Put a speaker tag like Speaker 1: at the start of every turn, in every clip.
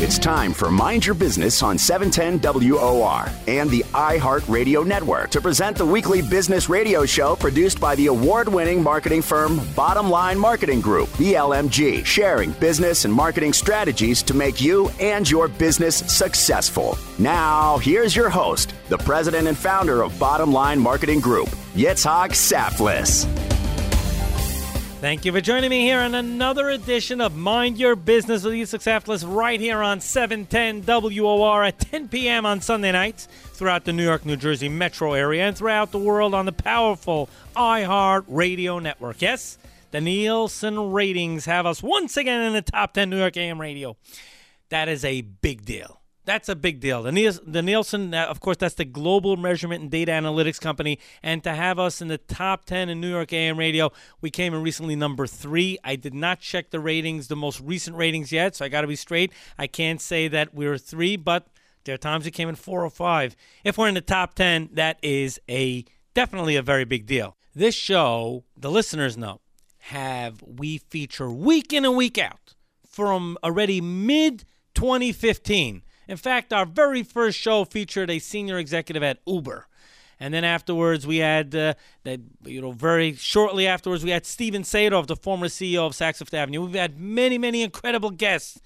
Speaker 1: It's time for Mind Your Business on 710 WOR and the iHeartRadio Network to present the weekly business radio show produced by the award winning marketing firm Bottom Line Marketing Group, BLMG, sharing business and marketing strategies to make you and your business successful. Now, here's your host, the president and founder of Bottom Line Marketing Group, Yitzhak Saftlas.
Speaker 2: Thank you for joining me here on another edition of Mind Your Business with Yitzhak Saftlas right here on 710 WOR at 10 p.m. on Sunday nights throughout the New York, New Jersey metro area and throughout the world on the powerful iHeart Radio Network. Yes, the Nielsen ratings have us once again in the top 10 New York AM radio. That is a big deal. That's a big deal. The, Nielsen, the Nielsen, uh, of course, that's the global measurement and data analytics company. And to have us in the top 10 in New York AM radio, we came in recently number three. I did not check the ratings, the most recent ratings yet, so I got to be straight. I can't say that we are three, but there are times we came in four or five. If we're in the top 10, that is a definitely a very big deal. This show, the listeners know, have we feature week in and week out from already mid 2015 in fact, our very first show featured a senior executive at Uber. And then afterwards, we had, uh, that, you know, very shortly afterwards, we had Stephen Sadove, the former CEO of Saks Fifth Avenue. We've had many, many incredible guests.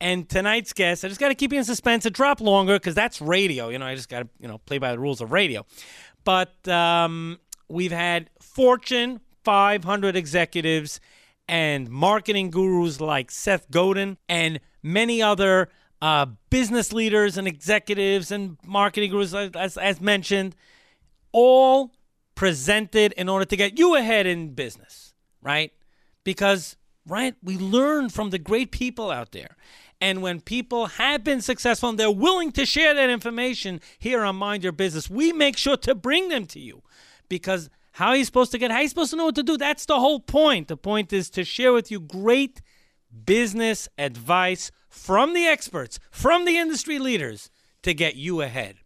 Speaker 2: And tonight's guest, I just got to keep you in suspense. It drop longer because that's radio. You know, I just got to, you know, play by the rules of radio. But um, we've had Fortune 500 executives and marketing gurus like Seth Godin and many other uh, business leaders and executives and marketing gurus, as, as mentioned, all presented in order to get you ahead in business, right? Because, right, we learn from the great people out there. And when people have been successful and they're willing to share that information here on Mind Your Business, we make sure to bring them to you. Because how are you supposed to get, how are you supposed to know what to do? That's the whole point. The point is to share with you great business advice from the experts, from the industry leaders to get you ahead.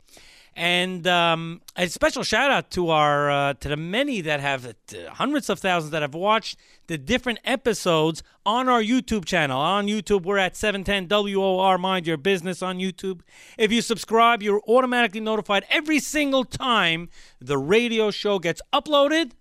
Speaker 2: And um, a special shout out to our uh, to the many that have uh, hundreds of thousands that have watched the different episodes on our YouTube channel. On YouTube, we're at 710 WOR Mind Your Business on YouTube. If you subscribe, you're automatically notified every single time the radio show gets uploaded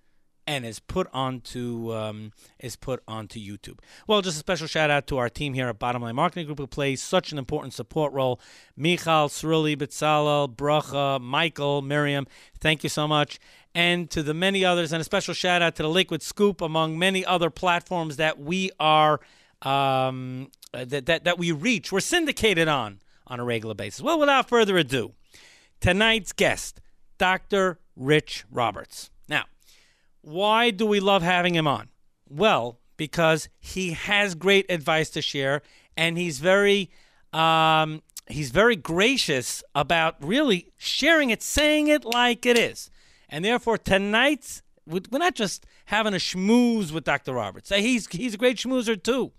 Speaker 2: and is put onto um, is put onto YouTube. Well, just a special shout out to our team here at Bottom Line Marketing Group who plays such an important support role. Michal, Sruli, Bitzalel, Bracha, Michael, Miriam, thank you so much. And to the many others, and a special shout out to the Liquid Scoop, among many other platforms that we are um, that, that that we reach. We're syndicated on on a regular basis. Well, without further ado, tonight's guest, Dr. Rich Roberts. Why do we love having him on? Well, because he has great advice to share, and he's very um, he's very gracious about really sharing it, saying it like it is. And therefore, tonight's we're not just having a schmooze with Dr. Roberts. He's he's a great schmoozer too.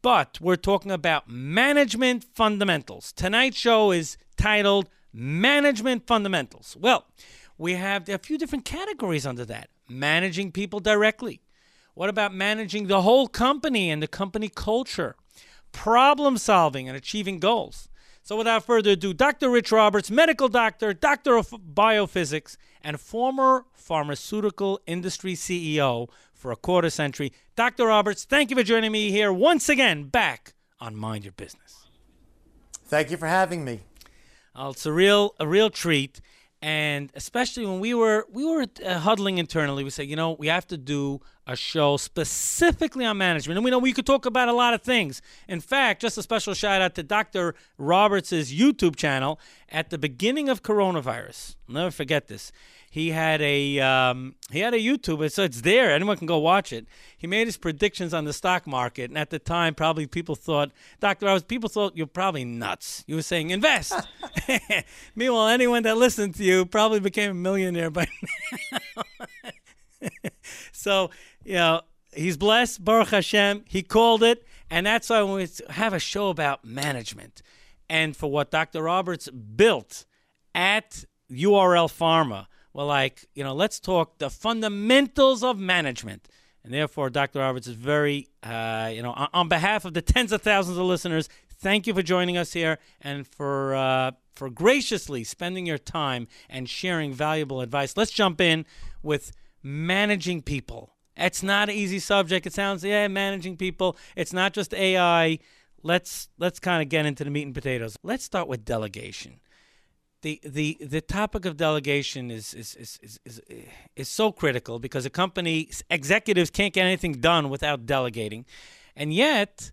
Speaker 2: But we're talking about management fundamentals. Tonight's show is titled Management Fundamentals. Well, we have a few different categories under that managing people directly? What about managing the whole company and the company culture? Problem solving and achieving goals. So, without further ado, Dr. Rich Roberts, medical doctor, doctor of biophysics, and former pharmaceutical industry CEO for a quarter century. Dr. Roberts, thank you for joining me here once again back on Mind Your Business.
Speaker 3: Thank you for having me.
Speaker 2: Uh, it's a real, a real treat and especially when we were we were uh, huddling internally we said you know we have to do a show specifically on management. And we know we could talk about a lot of things. In fact, just a special shout out to Dr. Roberts' YouTube channel at the beginning of coronavirus. I'll never forget this. He had a um, he had a YouTube, so it's there. Anyone can go watch it. He made his predictions on the stock market, and at the time, probably people thought, Doctor Roberts, people thought you're probably nuts. You were saying invest. Meanwhile, anyone that listened to you probably became a millionaire by now. so, you know, he's blessed, Baruch Hashem. He called it. And that's why we have a show about management. And for what Dr. Roberts built at URL Pharma, well, like, you know, let's talk the fundamentals of management. And therefore, Dr. Roberts is very, uh, you know, on, behalf of the tens of thousands of listeners, thank you for joining us here and for uh, for graciously spending your time and sharing valuable advice. Let's jump in with managing people. It's not an easy subject. It sounds yeah, managing people. It's not just AI. Let's let's kind of get into the meat and potatoes. Let's start with delegation. The the the topic of delegation is is is is, is, is so critical because a company executives can't get anything done without delegating. And yet,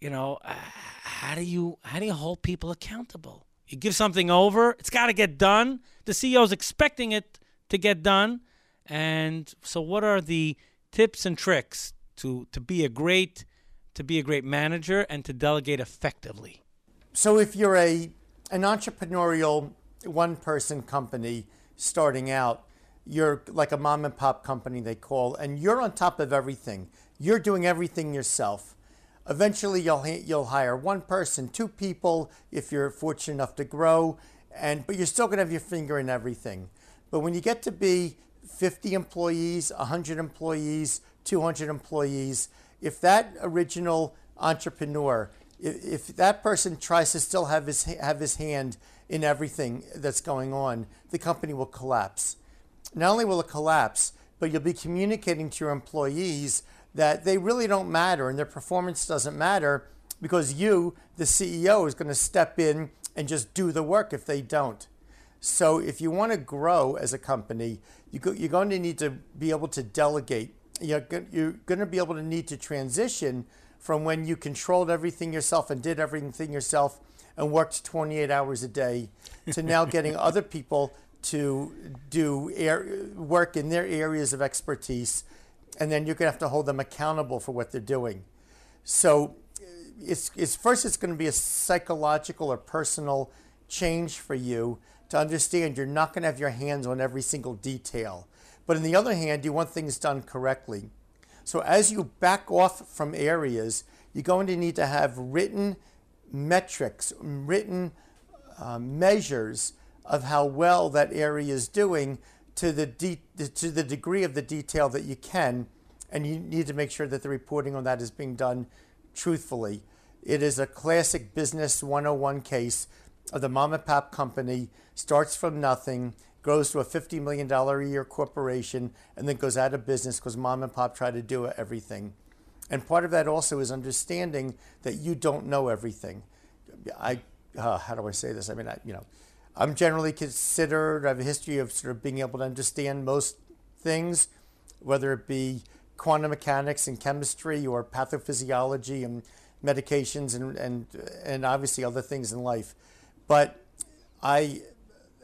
Speaker 2: you know, uh, how do you how do you hold people accountable? You give something over, it's got to get done. The CEO's expecting it to get done and so, what are the tips and tricks to to be a great to be a great manager and to delegate effectively?
Speaker 3: So, if you're a an entrepreneurial one person company starting out, you're like a mom and pop company they call, and you're on top of everything. You're doing everything yourself. Eventually, you'll you'll hire one person, two people if you're fortunate enough to grow, and but you're still gonna have your finger in everything. But when you get to be 50 employees, 100 employees, 200 employees, if that original entrepreneur, if, if that person tries to still have his, have his hand in everything that's going on, the company will collapse. Not only will it collapse, but you'll be communicating to your employees that they really don't matter and their performance doesn't matter because you, the CEO, is going to step in and just do the work if they don't. So if you want to grow as a company, you are going to need to be able to delegate. You're, you're going to be able to need to transition from when you controlled everything yourself and did everything yourself and worked 28 hours a day to now getting other people to do air, work in their areas of expertise. And then you're going to have to hold them accountable for what they're doing. So it's, it's first, it's going to be a psychological or personal change for you to understand you're not going to have your hands on every single detail. But on the other hand, you want things done correctly. So as you back off from areas, you're going to need to have written metrics, written uh, measures of how well that area is doing to the, to the degree of the detail that you can. And you need to make sure that the reporting on that is being done truthfully. It is a classic business 101 case of the mom and pop company starts from nothing, grows to a $50 million a year corporation, and then goes out of business because mom and pop try to do everything. And part of that also is understanding that you don't know everything. I, uh, how do I say this? I mean, I, you know, I'm generally considered, I have a history of sort of being able to understand most things, whether it be quantum mechanics and chemistry or pathophysiology and medications and, and, and obviously other things in life. But I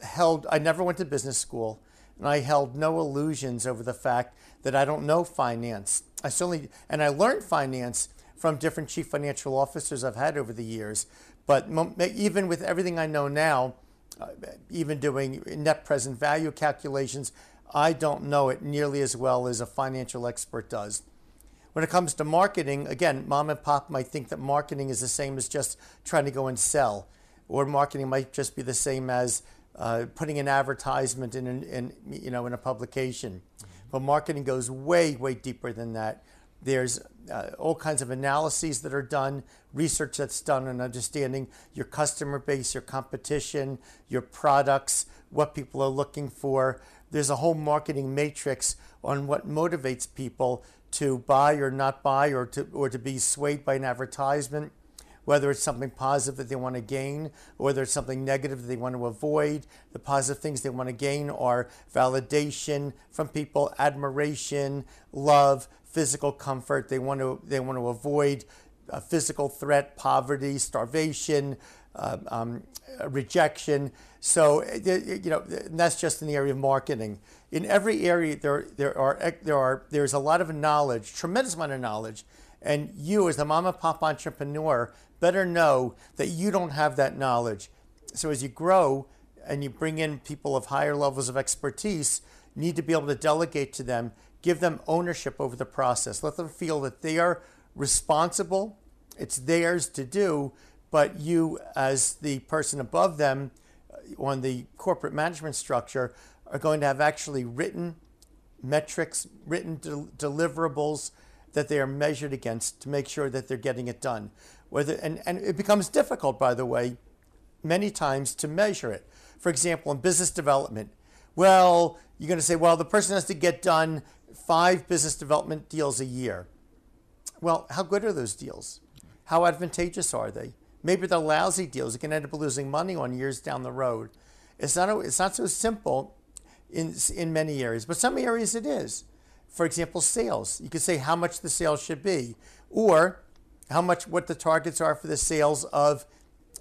Speaker 3: held, I never went to business school, and I held no illusions over the fact that I don't know finance. I certainly, and I learned finance from different chief financial officers I've had over the years. But even with everything I know now, uh, even doing net present value calculations, I don't know it nearly as well as a financial expert does. When it comes to marketing, again, mom and pop might think that marketing is the same as just trying to go and sell or marketing might just be the same as uh, putting an advertisement in, an, in, you know, in a publication. Mm-hmm. But marketing goes way, way deeper than that. There's uh, all kinds of analyses that are done, research that's done on understanding your customer base, your competition, your products, what people are looking for. There's a whole marketing matrix on what motivates people to buy or not buy or to, or to be swayed by an advertisement whether it's something positive that they want to gain, or whether it's something negative that they want to avoid. The positive things they want to gain are validation from people, admiration, love, physical comfort. They want to they want to avoid a physical threat, poverty, starvation, uh, um, rejection. So you know that's just in the area of marketing. In every area, there there are there are there's a lot of knowledge, tremendous amount of knowledge, and you as the mom and pop entrepreneur better know that you don't have that knowledge. So as you grow and you bring in people of higher levels of expertise, you need to be able to delegate to them, give them ownership over the process, let them feel that they are responsible, it's theirs to do, but you, as the person above them uh, on the corporate management structure, are going to have actually written metrics, written del- deliverables that they are measured against to make sure that they're getting it done. Whether, and, and it becomes difficult, by the way, many times to measure it. For example, in business development, well, you're going to say, well, the person has to get done five business development deals a year. Well, how good are those deals? How advantageous are they? Maybe they're lousy deals. You can end up losing money on years down the road. It's not, it's not so simple in, in many areas, but some areas it is. For example, sales. You could say how much the sales should be, or how much what the targets are for the sales of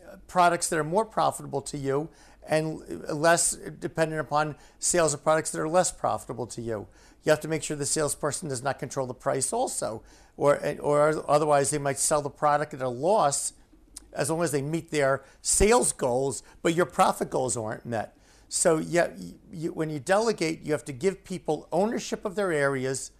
Speaker 3: uh, products that are more profitable to you and less dependent upon sales of products that are less profitable to you. You have to make sure the salesperson does not control the price also, or, or otherwise they might sell the product at a loss as long as they meet their sales goals, but your profit goals aren't met. So yeah, you, when you delegate, you have to give people ownership of their areas.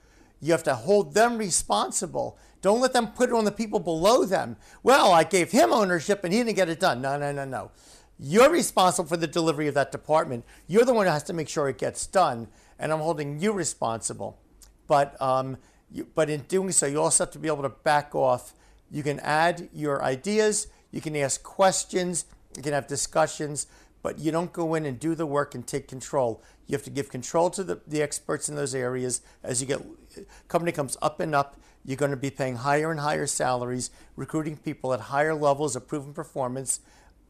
Speaker 3: You have to hold them responsible. Don't let them put it on the people below them. Well, I gave him ownership and he didn't get it done. No, no, no, no. You're responsible for the delivery of that department. You're the one who has to make sure it gets done, and I'm holding you responsible. But um, you, but in doing so, you also have to be able to back off. You can add your ideas. You can ask questions. You can have discussions but you don't go in and do the work and take control. You have to give control to the, the experts in those areas. As you get company comes up and up, you're going to be paying higher and higher salaries, recruiting people at higher levels of proven performance.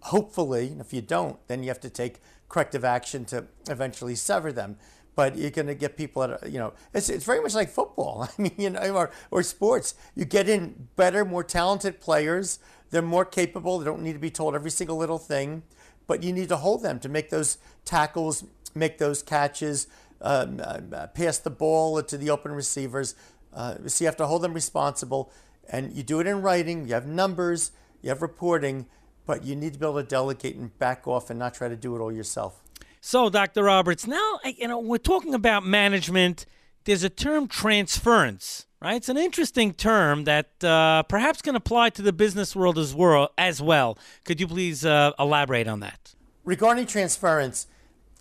Speaker 3: Hopefully, if you don't, then you have to take corrective action to eventually sever them. But you're going to get people at, you know, it's, it's very much like football. I mean, you know, or, or sports. You get in better, more talented players. They're more capable. They don't need to be told every single little thing but you need to hold them to make those tackles, make those catches, um, uh, pass the ball to the open receivers. Uh, so you have to hold them responsible, and you do it in writing. You have numbers, you have reporting, but you need to be able to delegate and back off and not try to do it all yourself.
Speaker 2: So, Dr. Roberts, now you know we're talking about management. There's a term transference, right? It's an interesting term that uh, perhaps can apply to the business world as, well. As well. Could you please uh, elaborate on that?
Speaker 3: Regarding transference,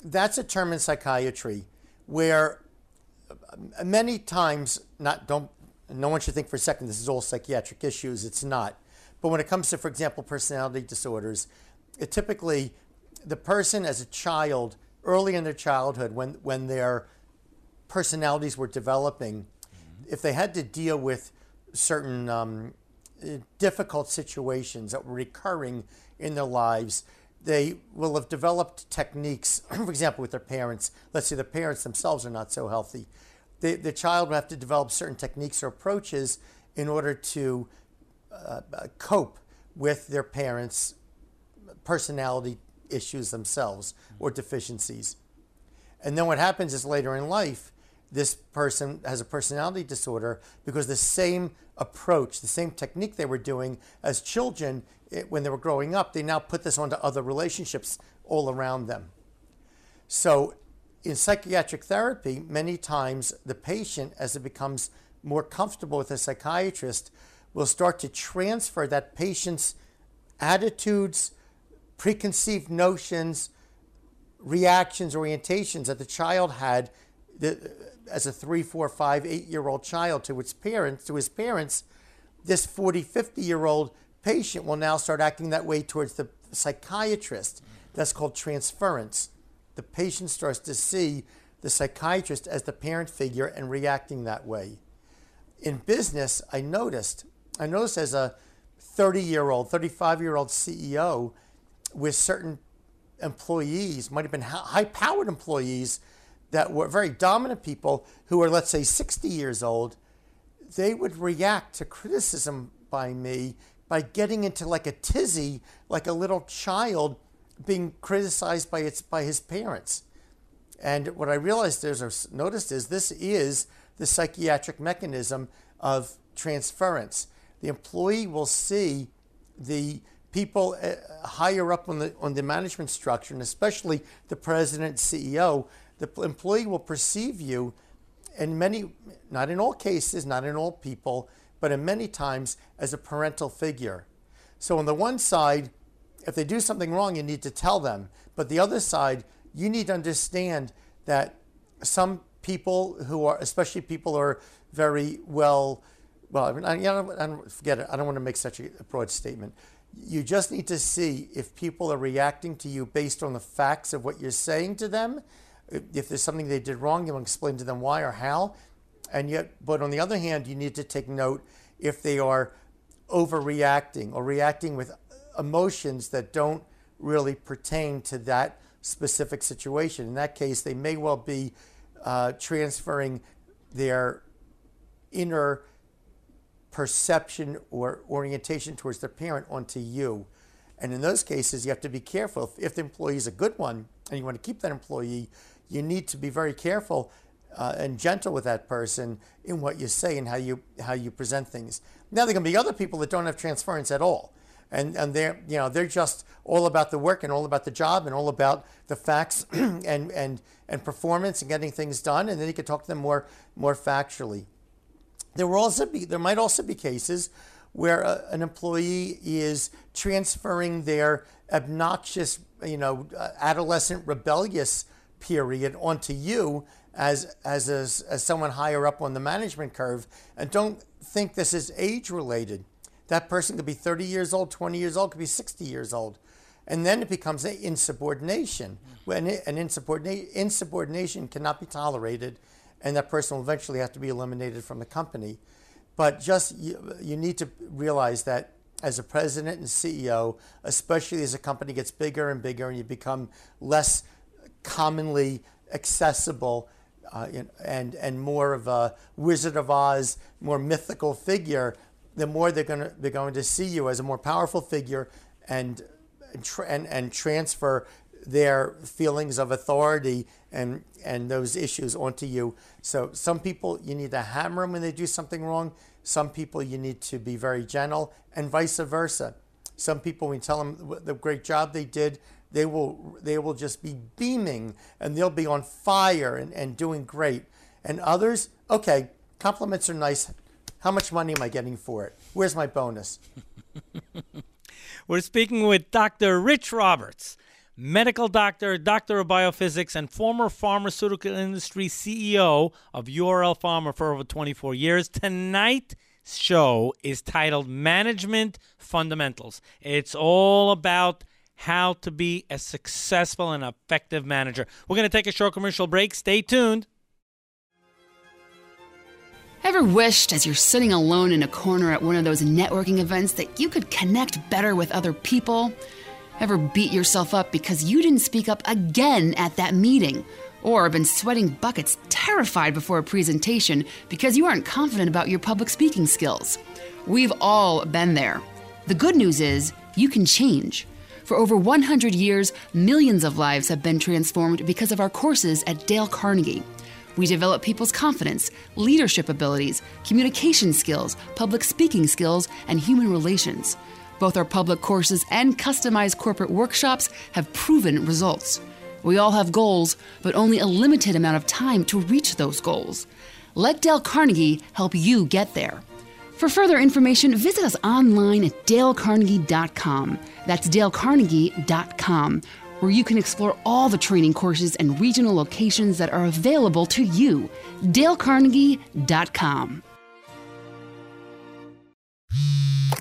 Speaker 3: that's a term in psychiatry where uh, many times, not don't, no one should think for a second this is all psychiatric issues. It's not. But when it comes to, for example, personality disorders, it typically the person as a child, early in their childhood, when when their personalities were developing, if they had to deal with certain um, difficult situations that were recurring in their lives, they will have developed techniques, for example, with their parents. Let's say the parents themselves are not so healthy. The, the child will have to develop certain techniques or approaches in order to uh, cope with their parents' personality issues themselves or deficiencies. And then what happens is later in life, this person has a personality disorder because the same approach, the same technique they were doing as children it, when they were growing up, they now put this onto other relationships all around them. So, in psychiatric therapy, many times the patient, as it becomes more comfortable with a psychiatrist, will start to transfer that patient's attitudes, preconceived notions, reactions, orientations that the child had as a three, four, five, eight year old child to its parents, to his parents, this 40, 50 year old patient will now start acting that way towards the psychiatrist. That's called transference. The patient starts to see the psychiatrist as the parent figure and reacting that way. In business, I noticed, I noticed as a 30 year old, 35 year old CEO with certain employees, might have been high powered employees that were very dominant people who were, let's say, 60 years old, they would react to criticism by me by getting into like a tizzy, like a little child being criticized by its by his parents. And what I realized there's or noticed is this is the psychiatric mechanism of transference. The employee will see the people uh, higher up on the on the management structure, and especially the president, CEO. The employee will perceive you, in many, not in all cases, not in all people, but in many times as a parental figure. So on the one side, if they do something wrong, you need to tell them. But the other side, you need to understand that some people who are, especially people who are very well, well, I mean, I, I, don't, I don't forget it. I don't want to make such a broad statement. You just need to see if people are reacting to you based on the facts of what you're saying to them. If there's something they did wrong, you'll explain to them why or how. And yet, but on the other hand, you need to take note if they are overreacting or reacting with emotions that don't really pertain to that specific situation. In that case, they may well be uh, transferring their inner perception or orientation towards their parent onto you. And in those cases, you have to be careful. If, if the employee is a good one and you want to keep that employee, you need to be very careful uh, and gentle with that person in what you say and how you how you present things. Now there can be other people that don't have transference at all, and and they're you know they're just all about the work and all about the job and all about the facts and and and performance and getting things done, and then you can talk to them more more factually. There will also be there might also be cases where a, an employee is transferring their obnoxious you know adolescent rebellious period onto you as, as, as, as someone higher up on the management curve and don't think this is age related. That person could be 30 years old, 20 years old, could be 60 years old. And then it becomes an insubordination. When an insubordination, insubordination cannot be tolerated, and that person will eventually have to be eliminated from the company. But just you, you need to realize that as a president and CEO, especially as a company gets bigger and bigger and you become less commonly accessible uh, and and more of a Wizard of Oz, more mythical figure, the more they're going to they're going to see you as a more powerful figure and and and transfer their feelings of authority and and those issues onto you. So some people you need to hammer them when they do something wrong. Some people you need to be very gentle, and vice versa. Some people, we tell them the great job they did, they will they will just be beaming and they'll be on fire and, and doing great. And others, okay, compliments are nice. How much money am I getting for it? Where's my bonus?
Speaker 2: We're speaking with Dr. Rich Roberts, medical doctor, doctor of biophysics, and former pharmaceutical industry CEO of URL Pharma for over 24 years. Tonight's show is titled Management Fundamentals. It's all about how to be a successful and effective manager. We're going to take a short commercial break. Stay tuned.
Speaker 4: Ever wished, as you're sitting alone in a corner at one of those networking events, that you could connect better with other people? Ever beat yourself up because you didn't speak up again at that meeting? Or been sweating buckets, terrified before a presentation because you aren't confident about your public speaking skills? We've all been there. The good news is, you can change. For over 100 years, millions of lives have been transformed because of our courses at Dale Carnegie. We develop people's confidence, leadership abilities, communication skills, public speaking skills, and human relations. Both our public courses and customized corporate workshops have proven results. We all have goals, but only a limited amount of time to reach those goals. Let Dale Carnegie help you get there. For further information, visit us online at dalecarnegie.com. That's dalecarnegie.com, where you can explore all the training courses and regional locations that are available to you. dalecarnegie.com.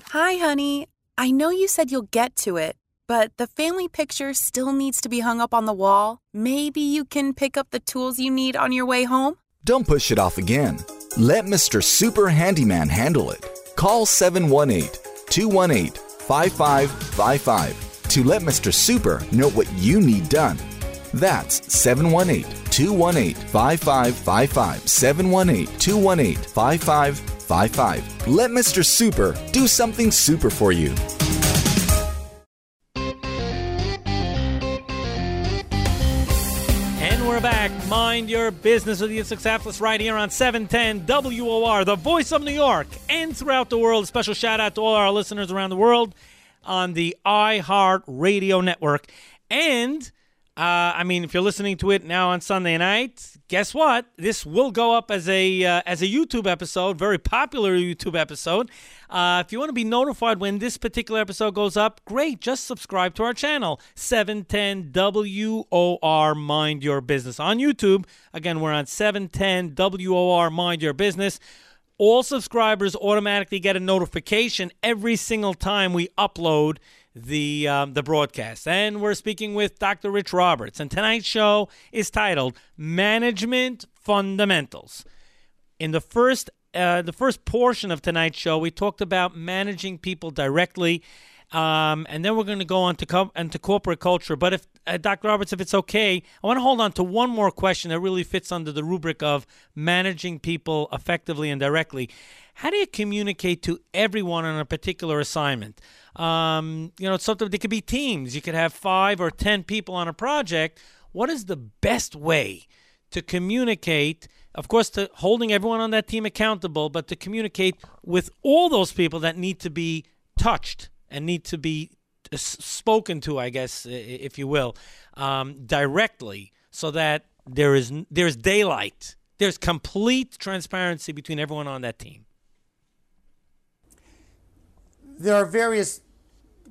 Speaker 5: Hi, honey. I know you said you'll get to it, but the family picture still needs to be hung up on the wall. Maybe you can pick up the tools you need on your way home?
Speaker 6: Don't push it off again. Let Mr. Super Handyman handle it. Call 718 218 5555 to let Mr. Super know what you need done. That's 718 218 5555. 718 218 5555. Let Mr. Super do something super for you.
Speaker 2: Back. Mind your business with Yitzhak Saftlas right here on 710 WOR, the voice of New York and throughout the world. A special shout out to all our listeners around the world on the iHeart Radio Network. And uh, I mean, if you're listening to it now on Sunday night, guess what? This will go up as a uh, as a YouTube episode, very popular YouTube episode. Uh, if you want to be notified when this particular episode goes up, great. Just subscribe to our channel, 710 WOR Mind Your Business on YouTube. Again, we're on 710 WOR Mind Your Business. All subscribers automatically get a notification every single time we upload the um, the broadcast. And we're speaking with Dr. Rich Roberts, and tonight's show is titled "Management Fundamentals." In the first uh, the first portion of tonight's show, we talked about managing people directly. Um, and then we're going to go on to com- into corporate culture. But if uh, Dr. Roberts, if it's okay, I want to hold on to one more question that really fits under the rubric of managing people effectively and directly. How do you communicate to everyone on a particular assignment? Um, you know, something it could be teams. You could have five or ten people on a project. What is the best way to communicate? Of course, to holding everyone on that team accountable, but to communicate with all those people that need to be touched and need to be uh, spoken to, I guess, if you will, um, directly, so that there is there's daylight, there's complete transparency between everyone on that team.
Speaker 3: There are various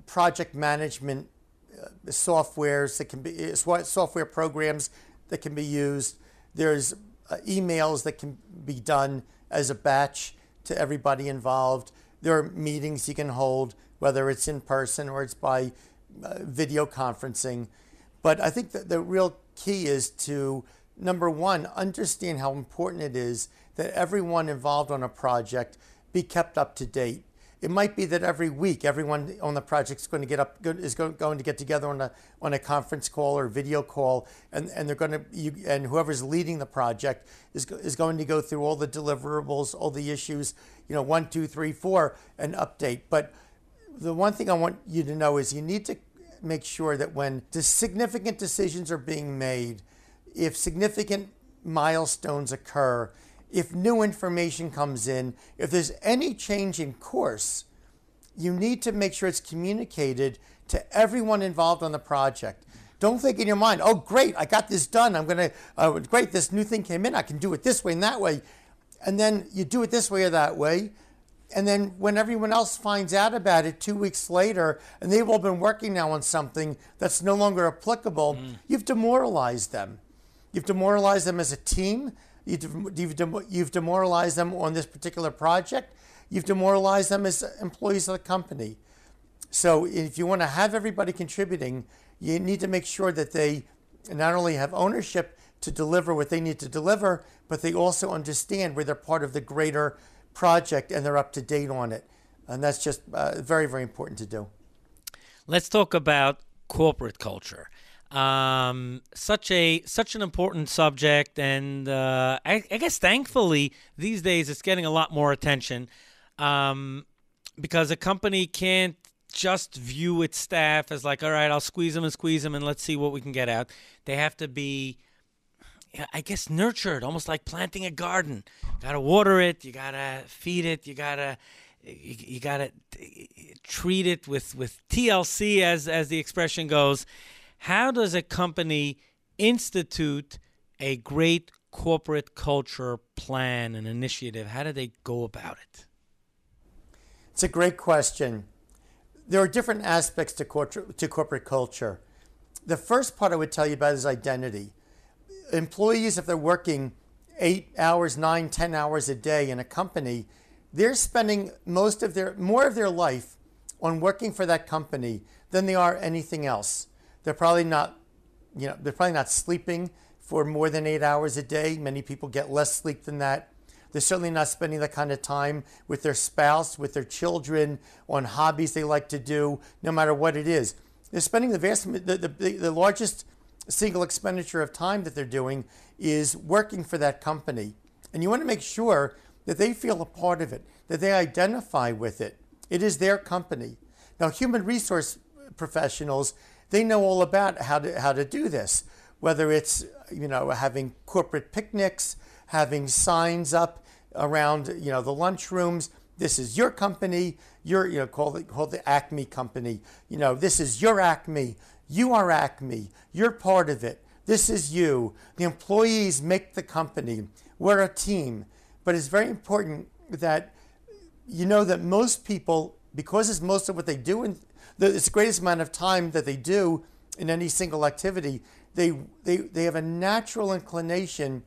Speaker 3: project management uh, softwares that can be uh, software programs that can be used. There's uh, emails that can be done as a batch to everybody involved. There are meetings you can hold, whether it's in person or it's by video conferencing. But I think that the real key is to number one, understand how important it is that everyone involved on a project be kept up to date. It might be that every week, everyone on the project is going to get up, is going to get together on a on a conference call or video call, and, and they're going to you, and whoever's leading the project is is going to go through all the deliverables, all the issues, you know, one, two, three, four, and update. But the one thing I want you to know is you need to make sure that when significant decisions are being made, if significant milestones occur, if new information comes in, if there's any change in course, you need to make sure it's communicated to everyone involved on the project. Don't think in your mind, oh, great, I got this done. I'm going to, uh, great, this new thing came in. I can do it this way and that way. And then you do it this way or that way. And then when everyone else finds out about it two weeks later, and they've all been working now on something that's no longer applicable, mm. you've demoralized them. You've demoralized them as a team. You've, demoralized them on this particular project. You've demoralized them as employees of the company. So if you want to have everybody contributing, you need to make sure that they not only have ownership to deliver what they need to deliver, but they also understand where they're part of the greater project and they're up to date on it. And that's just uh, very, very important to do.
Speaker 2: Let's talk about corporate culture. Um, such a such an important subject, and uh, I, I, guess thankfully these days it's getting a lot more attention um, because a company can't just view its staff as like, all right, I'll squeeze them and squeeze them, and let's see what we can get out. They have to be, I guess, nurtured, almost like planting a garden. You Got to water it, you gotta feed it, you gotta you, you gotta treat it with with TLC as as the expression goes how does a company institute a great corporate culture plan and initiative? How do they go about it?
Speaker 3: It's a great question. There are different aspects to, corporate, to corporate culture. The first part I would tell you about is identity. Employees, if they're working eight hours, nine, ten hours a day in a company, they're spending most of their more of their life on working for that company than they are anything else. They're probably not, you know, they're probably not sleeping for more than eight hours a day. Many people get less sleep than that. They're certainly not spending that kind of time with their spouse, with their children, on hobbies they like to do, no matter what it is. They're spending the vast, the, the, the largest single expenditure of time that they're doing is working for that company. And you want to make sure that they feel a part of it, that they identify with it. It is their company. Now, human resource professionals, they know all about how to, how to do this, whether it's, you know, having corporate picnics, having signs up around you know the lunchrooms. This is your company. You're you know call it call the Acme company. You know this is your Acme. You are Acme. You're part of it. This is you. The employees make the company. We're a team. But it's very important that you know that most people, because it's most of what they do, and it's the greatest amount of time that they do in any single activity, they, they, they have a natural inclination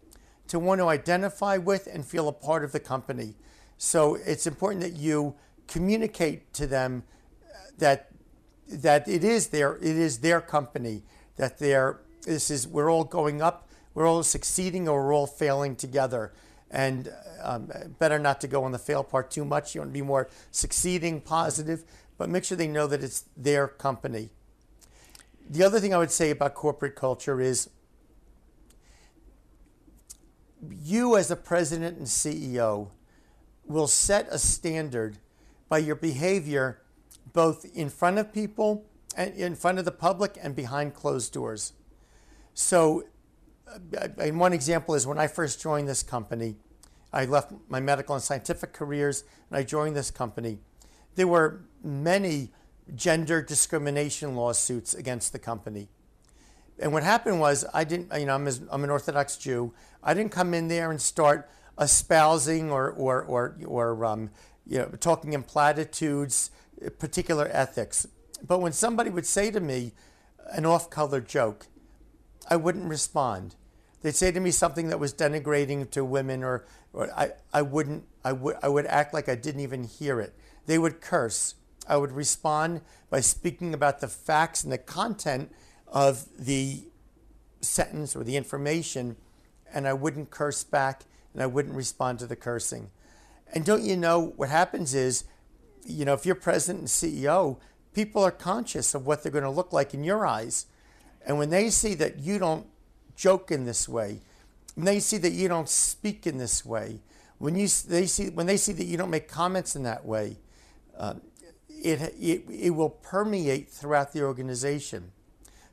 Speaker 3: to want to identify with and feel a part of the company. So it's important that you communicate to them that that it is their it is their company that they're this is we're all going up we're all succeeding or we're all failing together. And um, better not to go on the fail part too much. You want to be more succeeding positive but make sure they know that it's their company the other thing i would say about corporate culture is you as a president and CEO will set a standard by your behavior both in front of people and in front of the public and behind closed doors. So, uh, and one example is when I first joined this company, I left my medical and scientific careers and I joined this company. There were many gender discrimination lawsuits against the company. And what happened was, I didn't, you know, I'm, I'm an Orthodox Jew. I didn't come in there and start espousing or, or, or, or um, you know, talking in platitudes, particular ethics. But when somebody would say to me an off color joke, I wouldn't respond. They'd say to me something that was denigrating to women, or, or I, I, wouldn't, I, would, I would act like I didn't even hear it. They would curse. I would respond by speaking about the facts and the content of the sentence or the information, and I wouldn't curse back and I wouldn't respond to the cursing. And don't you know what happens is, you know, if you're president and CEO, people are conscious of what they're going to look like in your eyes. And when they see that you don't joke in this way, when they see that you don't speak in this way, when you they see when they see that you don't make comments in that way, uh, it, it it will permeate throughout the organization.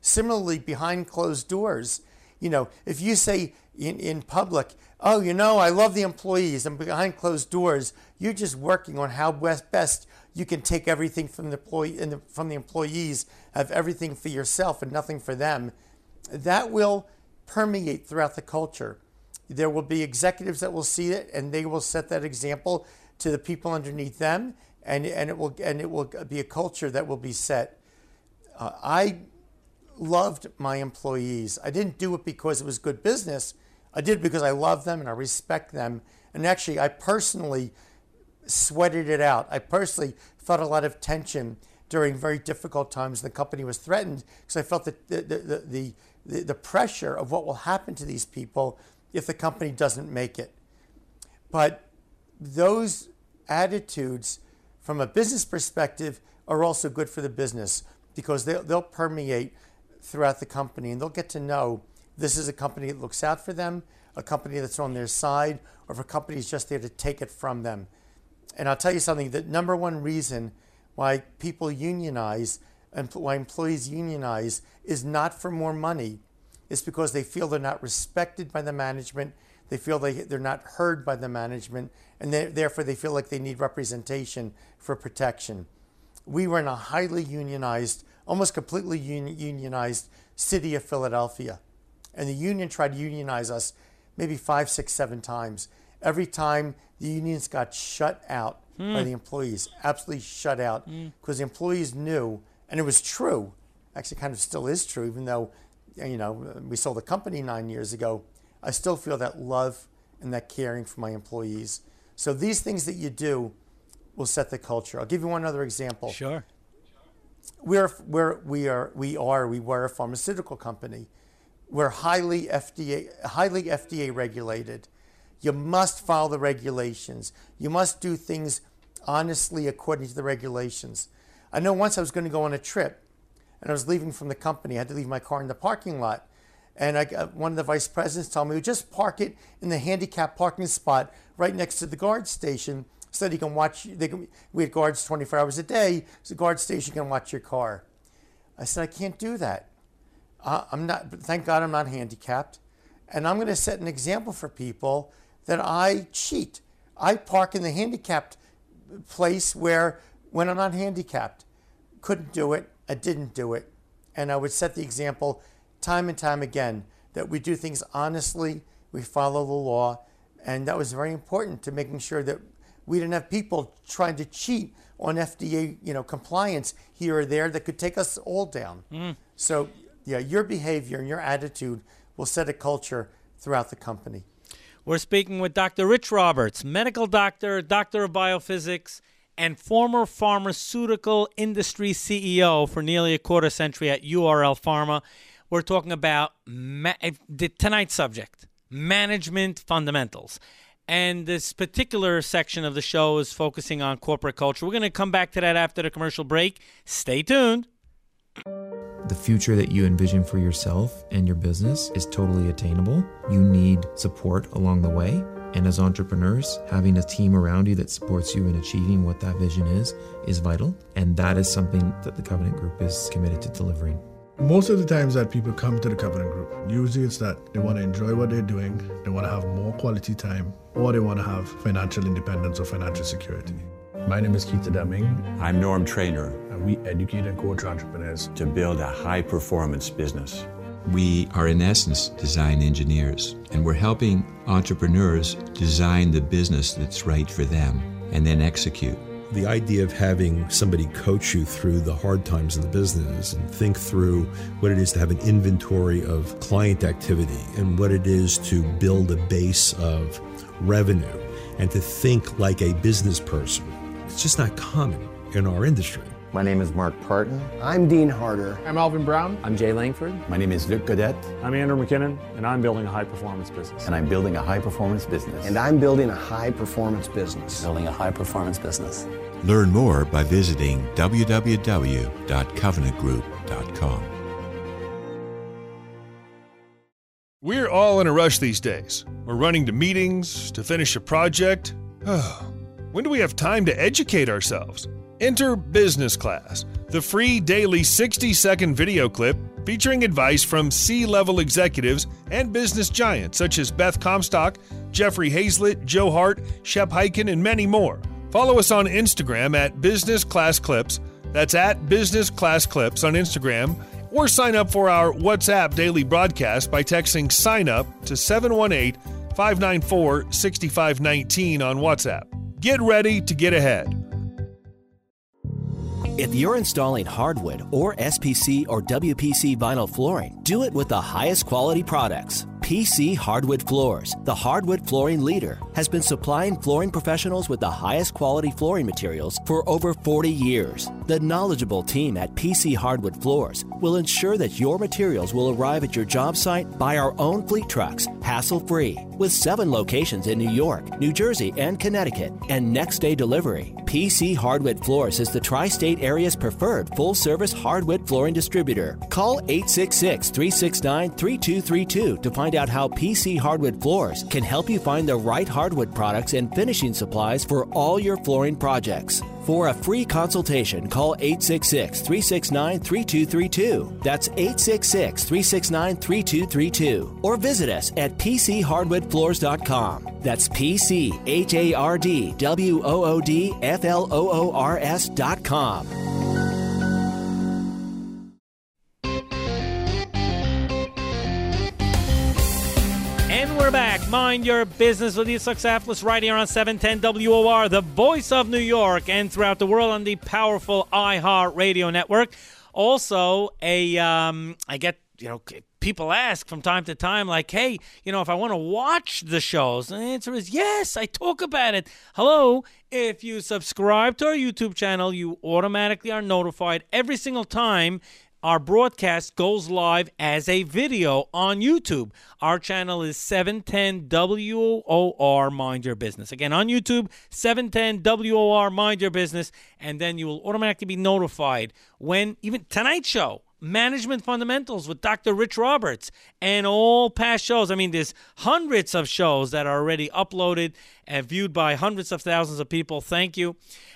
Speaker 3: Similarly, behind closed doors, you know, if you say in, in public, oh, you know, I love the employees, and behind closed doors, you're just working on how best, best you can take everything from the, employee, the, from the employees, have everything for yourself and nothing for them, that will permeate throughout the culture. There will be executives that will see it, and they will set that example to the people underneath them, and, and, it, will, and it will be a culture that will be set. Uh, I loved my employees. I didn't do it because it was good business. I did because I love them and I respect them. And actually, I personally sweated it out. I personally felt a lot of tension during very difficult times. The company was threatened because I felt that the, the, the, the pressure of what will happen to these people if the company doesn't make it. But those attitudes, from a business perspective, are also good for the business because they'll, they'll permeate throughout the company, and they'll get to know this is a company that looks out for them, a company that's on their side, or if a company is just there to take it from them. And I'll tell you something the number one reason why people unionize and why employees unionize is not for more money, it's because they feel they're not respected by the management, they feel they, they're not heard by the management, and they, therefore they feel like they need representation for protection. We were in a highly unionized almost completely unionized city of Philadelphia. And the union tried to unionize us maybe five, six, seven times. Every time the unions got shut out mm. by the employees, absolutely shut out, because mm. the employees knew, and it was true, actually kind of still is true, even though, you know, we sold the company nine years ago. I still feel that love and that caring for my employees. So these things that you do will set the culture. I'll give you one other example.
Speaker 2: Sure
Speaker 3: we're, we're, we are, we are, we were a pharmaceutical company. We're highly FDA, highly FDA regulated. You must follow the regulations. You must do things honestly according to the regulations. I know once I was going to go on a trip and I was leaving from the company. I had to leave my car in the parking lot. And I, one of the vice presidents told me, just park it in the handicap parking spot right next to the guard station so that you can watch. They can, we had guards 24 hours a day, so the guard station can watch your car. I said, I can't do that. Uh, I'm not, thank God I'm not handicapped. And I'm going to set an example for people that I cheat. I park in the handicapped place where, when I'm not handicapped, couldn't do it, I didn't do it. And I would set the example time and time again that we do things honestly, we follow the law, and that was very important to making sure that we didn't have people trying to cheat on FDA, you know, compliance here or there that could take us all down. Mm. So, yeah, your behavior and your attitude will set a culture throughout the company.
Speaker 2: We're speaking with Dr. Rich Roberts, medical doctor, doctor of biophysics, and former pharmaceutical industry CEO for nearly a quarter century at URL Pharma. We're talking about ma- eh, the tonight's subject management fundamentals. And this particular section of the show is focusing on corporate culture. We're going to come back to that after the commercial break. Stay tuned.
Speaker 7: The future that you envision for yourself and your business is totally attainable. You need support along the way. And as entrepreneurs, having a team around you that supports you in achieving what that vision is is vital. And that is something that the Covenant Group is committed to delivering.
Speaker 8: Most of the times that people come to the Covenant Group, usually it's that they want to enjoy what they're doing, they want to have more quality time, or they want to have financial independence or financial security. My name is Keith Deming.
Speaker 9: I'm Norm Trainer.
Speaker 8: And we educate and coach entrepreneurs
Speaker 9: to build a high performance business.
Speaker 10: We are, in essence, design engineers, and we're helping entrepreneurs design the business that's right for them and then execute.
Speaker 11: The idea of having somebody coach you through the hard times of the business and think through what it is to have an inventory of client activity and what it is to build a base of revenue and to think like a business person. It's just not common in our industry.
Speaker 12: My name is Mark Parton.
Speaker 13: I'm Dean Harder.
Speaker 14: I'm Alvin Brown.
Speaker 15: I'm Jay Langford.
Speaker 16: My name is Luc Godet.
Speaker 17: I'm Andrew McKinnon, and I'm building a high performance business.
Speaker 16: And I'm building a high performance business.
Speaker 13: And I'm building a high performance business.
Speaker 15: Building a high performance business.
Speaker 10: Learn more by visiting www.covenantgroup.com.
Speaker 18: We're all in a rush these days. We're running to meetings, to finish a project. when do we have time to educate ourselves? Enter Business Class, the free daily 60 second video clip featuring advice from C level executives and business giants such as Beth Comstock, Jeffrey Hayzlett, Joe Hart, Shep Hyken, and many more. Follow us on Instagram at Business Class Clips. That's at Business Class Clips on Instagram. Or sign up for our WhatsApp daily broadcast by texting sign up to 718 594 6519 on WhatsApp. Get ready to get ahead.
Speaker 19: If you're installing hardwood or SPC or WPC vinyl flooring, do it with the highest quality products. PC Hardwood Floors, the hardwood flooring leader, has been supplying flooring professionals with the highest quality flooring materials for over 40 years. The knowledgeable team at PC Hardwood Floors will ensure that your materials will arrive at your job site by our own fleet trucks, hassle free. With seven locations in New York, New Jersey, and Connecticut, and next day delivery, PC Hardwood Floors is the tri state area's preferred full service hardwood flooring distributor. Call 866 369 3232 to find out how PC Hardwood Floors can help you find the right hardwood products and finishing supplies for all your flooring projects. For a free consultation, call 866 369 3232. That's 866 369 3232. Or visit us at PCHardwoodFloors.com. That's P C H A R D W O O D F L O O R S.com.
Speaker 2: Mind your business with Yitzhak Saftlas right here on 710 WOR, the voice of New York, and throughout the world on the powerful iHeart Radio Network. Also, a um, I get you know people ask from time to time, like, hey, you know, if I want to watch the shows, and the answer is yes, I talk about it. Hello, if you subscribe to our YouTube channel, you automatically are notified every single time our broadcast goes live as a video on YouTube. Our channel is 710 WOR Mind Your Business. Again, on YouTube, 710 WOR Mind Your Business, and then you will automatically be notified when even tonight's show Management Fundamentals with Dr. Rich Roberts and all past shows. I mean, there's hundreds of shows that are already uploaded and viewed by hundreds of thousands of people. Thank you.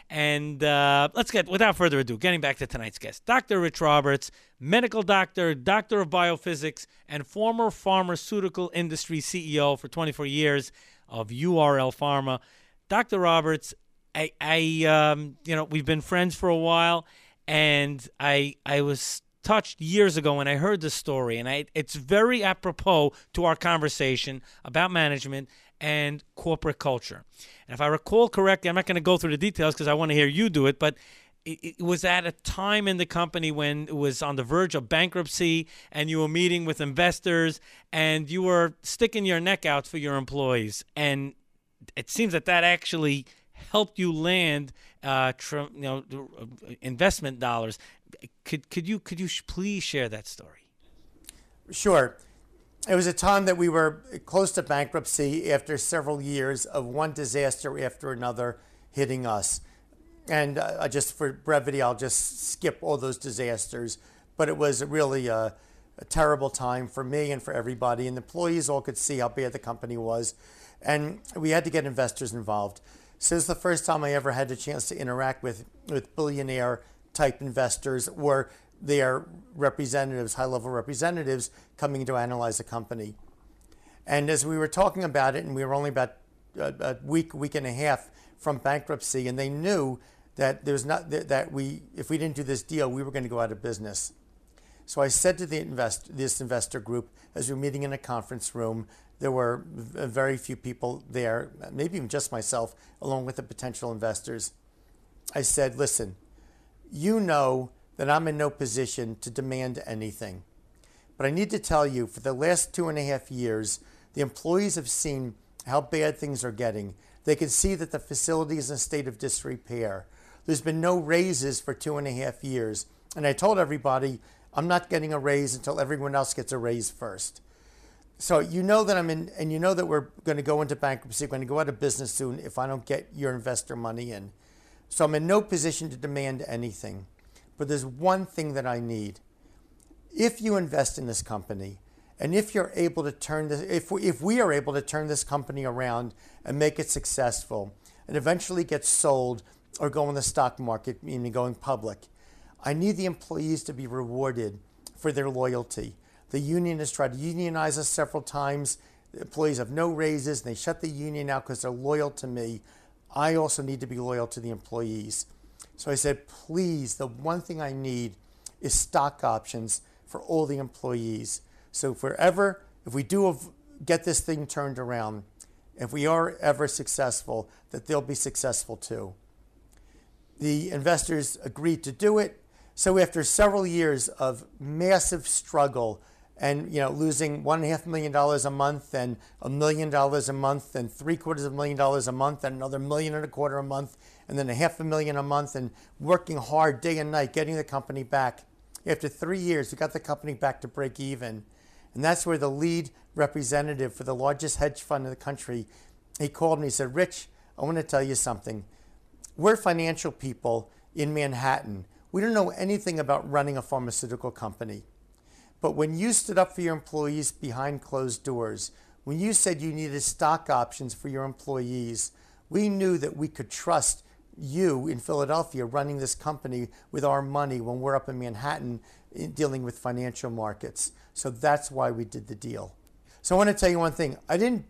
Speaker 2: And uh, let's get, without further ado, getting back to tonight's guest, Dr. Rich Roberts, medical doctor, doctor of biophysics, and former pharmaceutical industry CEO for 24 years of URL Pharma. Dr. Roberts, I, I um, you know, we've been friends for a while, and I, I was touched years ago when I heard the story, and I, it's very apropos to our conversation about management and corporate culture. And if I recall correctly, I'm not going to go through the details because I want to hear you do it, but it, it, was at a time in the company when it was on the verge of bankruptcy and you were meeting with investors and you were sticking your neck out for your employees. And it seems that that actually helped you land uh, tr- you know investment dollars. Could could you could you please share that story?
Speaker 3: Sure. It was a time that we were close to bankruptcy after several years of one disaster after another hitting us. And uh, just for brevity, I'll just skip all those disasters. But it was really a, a terrible time for me and for everybody. And the employees all could see how bad the company was. And we had to get investors involved. So is the first time I ever had a chance to interact with, with billionaire type investors or their representatives, high level representatives, coming to analyze a company. And as we were talking about it, and we were only about a, a week, week and a half from bankruptcy, and they knew that there's not that we, if we didn't do this deal, we were going to go out of business. So I said to the invest, this investor group, as we were meeting in a conference room, there were very few people there, maybe even just myself, along with the potential investors. I said, listen, you know that I'm in no position to demand anything. But I need to tell you, for the last two and a half years, the employees have seen how bad things are getting. They can see that the facility is in a state of disrepair. There's been no raises for two and a half years. And I told everybody, I'm not getting a raise until everyone else gets a raise first. So you know that I'm in, and you know that we're going to go into bankruptcy, we're going to go out of business soon if I don't get your investor money in. So I'm in no position to demand anything. But there's one thing that I need. If you invest in this company, and if you're able to turn this, if we, if we are able to turn this company around and make it successful, and eventually get sold or go in the stock market, meaning going public, I need the employees to be rewarded for their loyalty. The union has tried to unionize us several times. The employees have no raises, and they shut the union out because they're loyal to me. I also need to be loyal to the employees. So I said, please, the one thing I need is stock options for all the employees. So if we're ever, if we do get this thing turned around, if we are ever successful, that they'll be successful too. The investors agreed to do it. So after several years of massive struggle and you know losing one and a half million dollars a month and a million dollars a month and three quarters of a million dollars a month and another million and a quarter a month and then a half a million a month and working hard day and night getting the company back. After three years we got the company back to break even. And that's where the lead representative for the largest hedge fund in the country he called me he said rich i want to tell you something. We're financial people in manhattan. We don't know anything about running a pharmaceutical company but when you stood up for your employees behind closed doors, when you said you needed stock options for your employees, we knew that we could trust you in Philadelphia running this company with our money when we're up in Manhattan eh, dealing with financial markets. So that's why we did the deal. So I want to tell you one thing. I didn't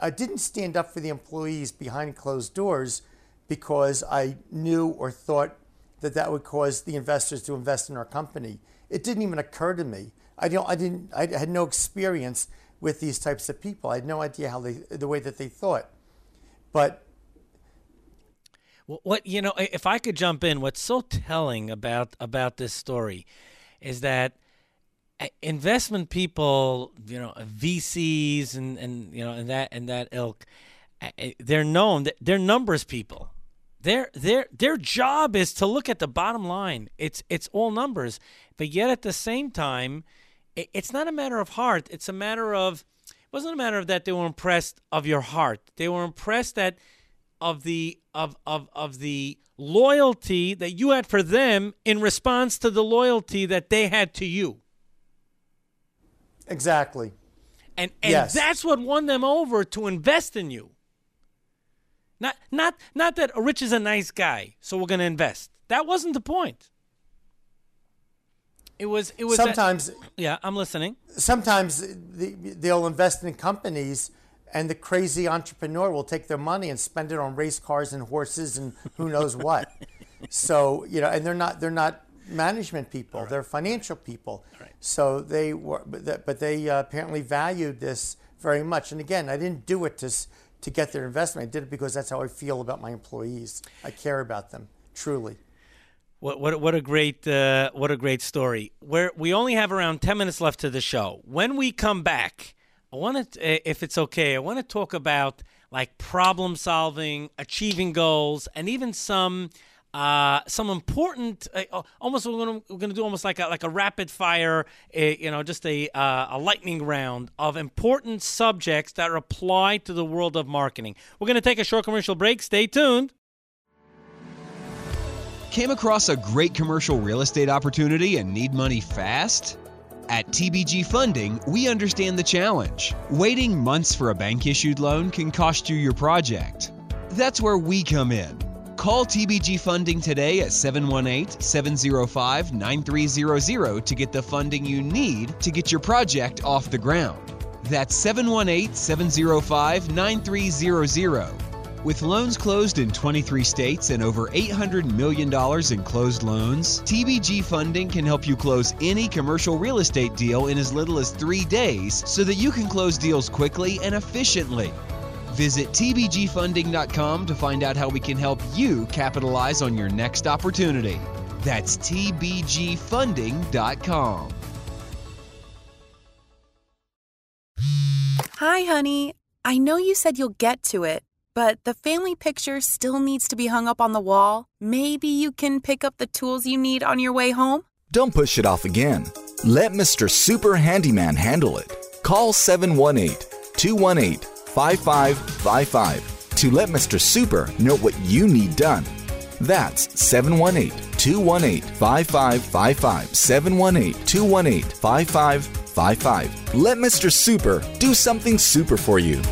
Speaker 3: I didn't stand up for the employees behind closed doors because I knew or thought that that would cause the investors to invest in our company. It didn't even occur to me. I don't. I didn't. I had no experience with these types of people. I had no idea how they, the way that they thought. But
Speaker 2: what you know, if I could jump in, what's so telling about about this story is that uh, investment people, you know, VCs and and you know and that and that ilk, uh, uh, they're known that they're numbers people their their their job is to look at the bottom line. It's it's all numbers, but yet at the same time, it's not a matter of heart. It's a matter of it wasn't a matter of that they were impressed of your heart. They were impressed that of the of of of the loyalty that you had for them in response to the loyalty that they had to you.
Speaker 3: Exactly.
Speaker 2: And and
Speaker 3: Yes.
Speaker 2: that's what won them over to invest in you. Not not not that Rich is a nice guy, so we're going to invest. That wasn't the point. It was it was
Speaker 3: Sometimes-
Speaker 2: yeah, I'm listening.
Speaker 3: Sometimes the, they'll invest in companies, and the crazy entrepreneur will take their money and spend it on race cars and horses and who knows what. so you know, and they're not they're not management people; they're financial people. So they were, but they, but they uh, apparently valued this very much. And again, I didn't do it to to get their investment. I did it because that's how I feel about my employees. I care about them truly.
Speaker 2: What what what a great uh, what a great story. Where we only have around ten minutes left to the show. When we come back, I want to, if it's okay, I want to talk about like problem solving, achieving goals, and even some uh, some important. Uh, almost we're gonna we're gonna do almost like a like a rapid fire, uh, you know, just a uh, a lightning round of important subjects that apply to the world of marketing. We're gonna take a short commercial break. Stay tuned.
Speaker 12: Came across a great commercial real estate opportunity and need money fast? At TBG Funding, we understand the challenge. Waiting months for a bank issued loan can cost you your project. That's where we come in. Call TBG Funding today at 718 705 9300 to get the funding you need to get your project off the ground. That's 718 705 9300. With loans closed in 23 states and over $800 million in closed loans, TBG Funding can help you close any commercial real estate deal in as little as three days so that you can close deals quickly and efficiently. Visit TBGFunding.com to find out how we can help you capitalize on your next opportunity. That's TBGFunding.com.
Speaker 5: Hi, honey. I know you said you'll get to it, but the family picture still needs to be hung up on the wall. Maybe you can pick up the tools you need on your way home?
Speaker 6: Don't push it off again. Let Mr. Super Handyman handle it. Call 718 218 5555 to let Mr. Super know what you need done. That's 718 218 5555. 718 218 5555. Let Mr. Super do something super for you.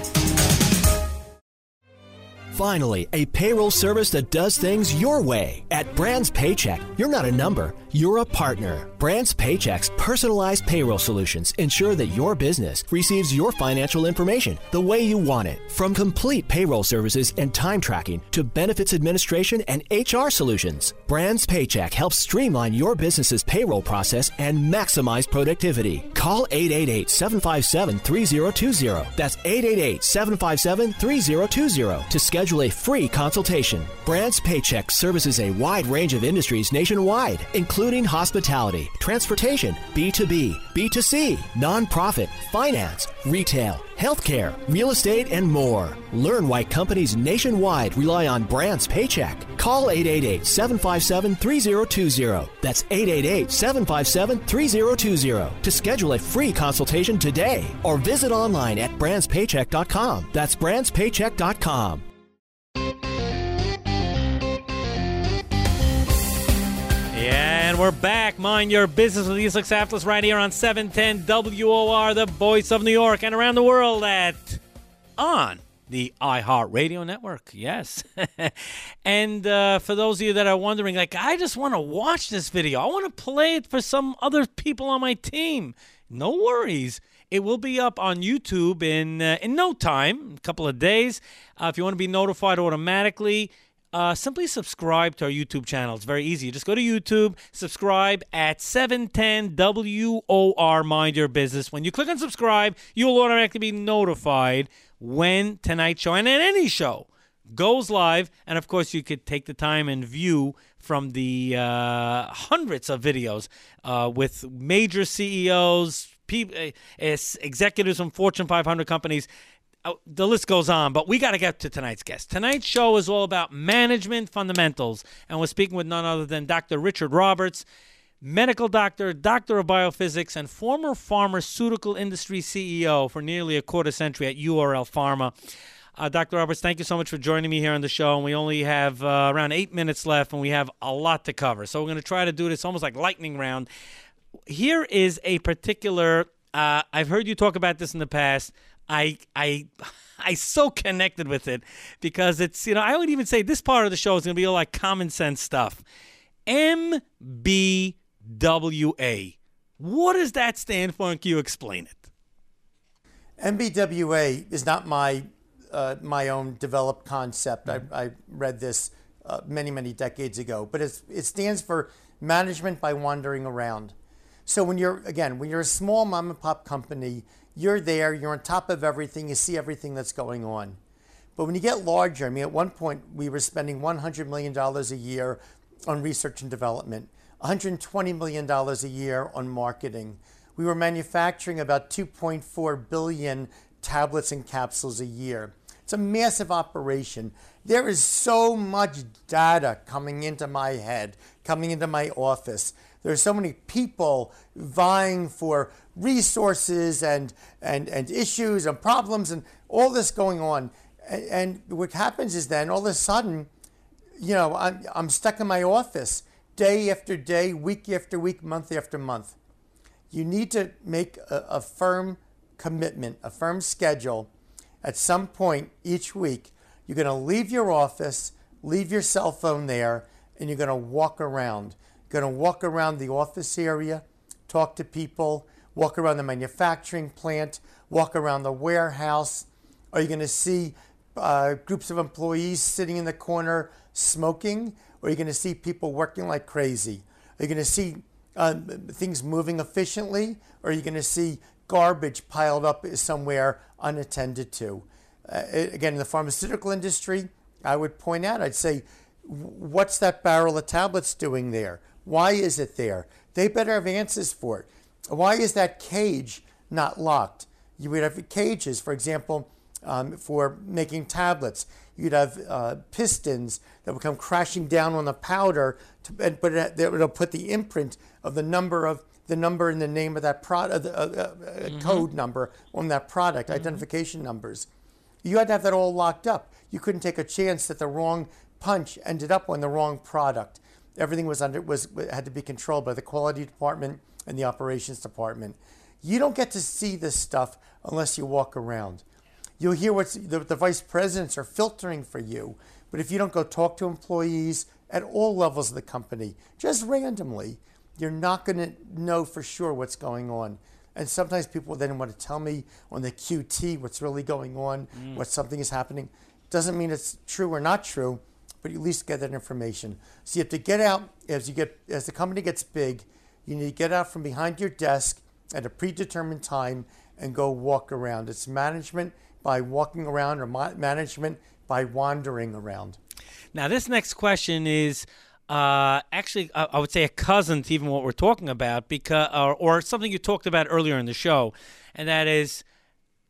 Speaker 19: Finally, a payroll service that does things your way. At Brands Paycheck, you're not a number, you're a partner. Brands Paycheck's personalized payroll solutions ensure that your business receives your financial information the way you want it. From complete payroll services and time tracking to benefits administration and HR solutions, Brands Paycheck helps streamline your business's payroll process and maximize productivity. Call 888 757 3020. That's 888 757 3020 to schedule a free consultation. Brands Paycheck services a wide range of industries nationwide, including hospitality, transportation, B2B, B2C, nonprofit, finance, retail, healthcare, real estate, and more. Learn why companies nationwide rely on Brands Paycheck. Call 888 757 3020. That's 888 757 3020 to schedule a free consultation today or visit online at brandspaycheck.com. That's brandspaycheck.com.
Speaker 2: And we're back. Mind your business with Yusuf Saftlas right here on 710 WOR, the voice of New York, and around the world at on the iHeartRadio network. Yes. and uh, for those of you that are wondering, like, I just want to watch this video. I want to play it for some other people on my team. No worries. It will be up on YouTube in uh, in no time, a couple of days. Uh, if you want to be notified automatically, uh, simply subscribe to our YouTube channel. It's very easy. Just go to YouTube, subscribe at 710 WOR Mind Your Business. When you click on subscribe, you'll automatically be notified when tonight's show and any show goes live. And of course, you could take the time and view from the uh, hundreds of videos uh, with major CEOs, uh, executives from Fortune 500 companies the list goes on, but we got to get to tonight's guest. Tonight's show is all about management fundamentals, and we're speaking with none other than Dr. Richard Roberts, medical doctor, doctor of biophysics, and former pharmaceutical industry CEO for nearly a quarter century at URL Pharma. Uh, Dr. Roberts, thank you so much for joining me here on the show. And we only have uh, around eight minutes left, and we have a lot to cover. So we're going to try to do this almost like lightning round. Here is a particular. Uh, I've heard you talk about this in the past. I I I so connected with it because it's you know I would even say this part of the show is going to be all like common sense stuff. MBWA. What does that stand for? And can you explain it?
Speaker 3: MBWA is not my uh, my own developed concept. I, I read this uh, many many decades ago, but it stands for management by wandering around. So when you're again when you're a small mom and pop company, you're there, you're on top of everything, you see everything that's going on. But when you get larger, I mean, at one point we were spending $100 million a year on research and development, $120 million a year on marketing. We were manufacturing about 2.4 billion tablets and capsules a year. It's a massive operation. There is so much data coming into my head, coming into my office. There's so many people vying for resources and, and, and issues and problems and all this going on. And, and what happens is then all of a sudden, you know, I'm, I'm stuck in my office day after day, week after week, month after month. You need to make a, a firm commitment, a firm schedule. At some point each week, you're going to leave your office, leave your cell phone there, and you're going to walk around You're going to walk around the office area, talk to people, walk around the manufacturing plant, walk around the warehouse. Are you going to see uh, groups of employees sitting in the corner smoking? Or are you going to see people working like crazy? Are you going to see uh, things moving efficiently? Or are you going to see garbage piled up somewhere unattended to? Uh, again, in the pharmaceutical industry, I would point out, I'd say, what's that barrel of tablets doing there? Why is it there? They better have answers for it. Why is that cage not locked? You would have cages, for example, um, for making tablets. You'd have uh, pistons that would come crashing down on the powder, to, but it, it'll put the imprint of the number of the number and the name of that product, uh, uh, mm-hmm. code number on that product, mm-hmm. identification numbers. You had to have that all locked up. You couldn't take a chance that the wrong punch ended up on the wrong product everything was under was had to be controlled by the quality department and the operations department. You don't get to see this stuff unless you walk around. You'll hear what the, the vice presidents are filtering for you, but if you don't go talk to employees at all levels of the company, just randomly, you're not going to know for sure what's going on. And sometimes people then want to tell me on the QT what's really going on, mm. what something is happening. Doesn't mean it's true or not true but you at least get that information. So you have to get out as you get as the company gets big. You need to get out from behind your desk at a predetermined time and go walk around. It's management by walking around or management by wandering around.
Speaker 2: Now, this next question is uh, actually, I would say a cousin to even what we're talking about, because or, or something you talked about earlier in the show, and that is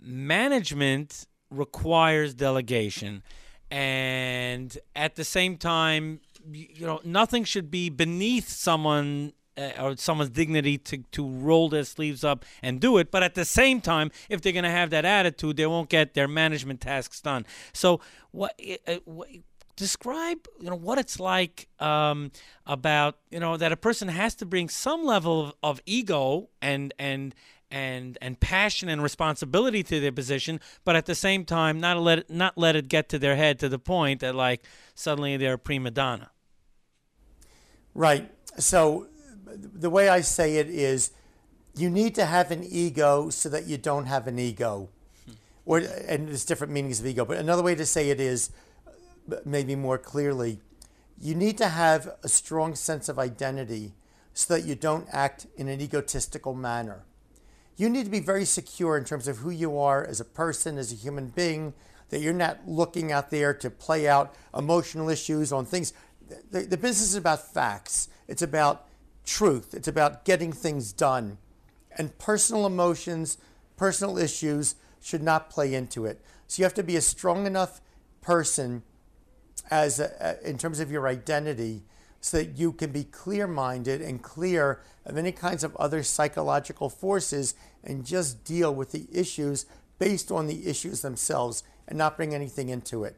Speaker 2: management requires delegation and at the same time, you know, nothing should be beneath someone uh, or someone's dignity to, to roll their sleeves up and do it. But at the same time, if they're going to have that attitude, they won't get their management tasks done. So, what, uh, what describe you know what it's like um, about you know that a person has to bring some level of, of ego and and and and passion and responsibility to their position, but at the same time not let it, not let it get to their head to the point that like suddenly they're a prima donna.
Speaker 3: Right. So the way I say it is you need to have an ego so that you don't have an ego. Hmm. Or and there's different meanings of ego, but another way to say it is maybe more clearly, you need to have a strong sense of identity so that you don't act in an egotistical manner you need to be very secure in terms of who you are as a person, as a human being, that you're not looking out there to play out emotional issues on things. The, the business is about facts, it's about truth, it's about getting things done. And personal emotions, personal issues should not play into it. So you have to be a strong enough person as a, in terms of your identity so that you can be clear minded and clear of any kinds of other psychological forces and just deal with the issues based on the issues themselves and not bring anything into it.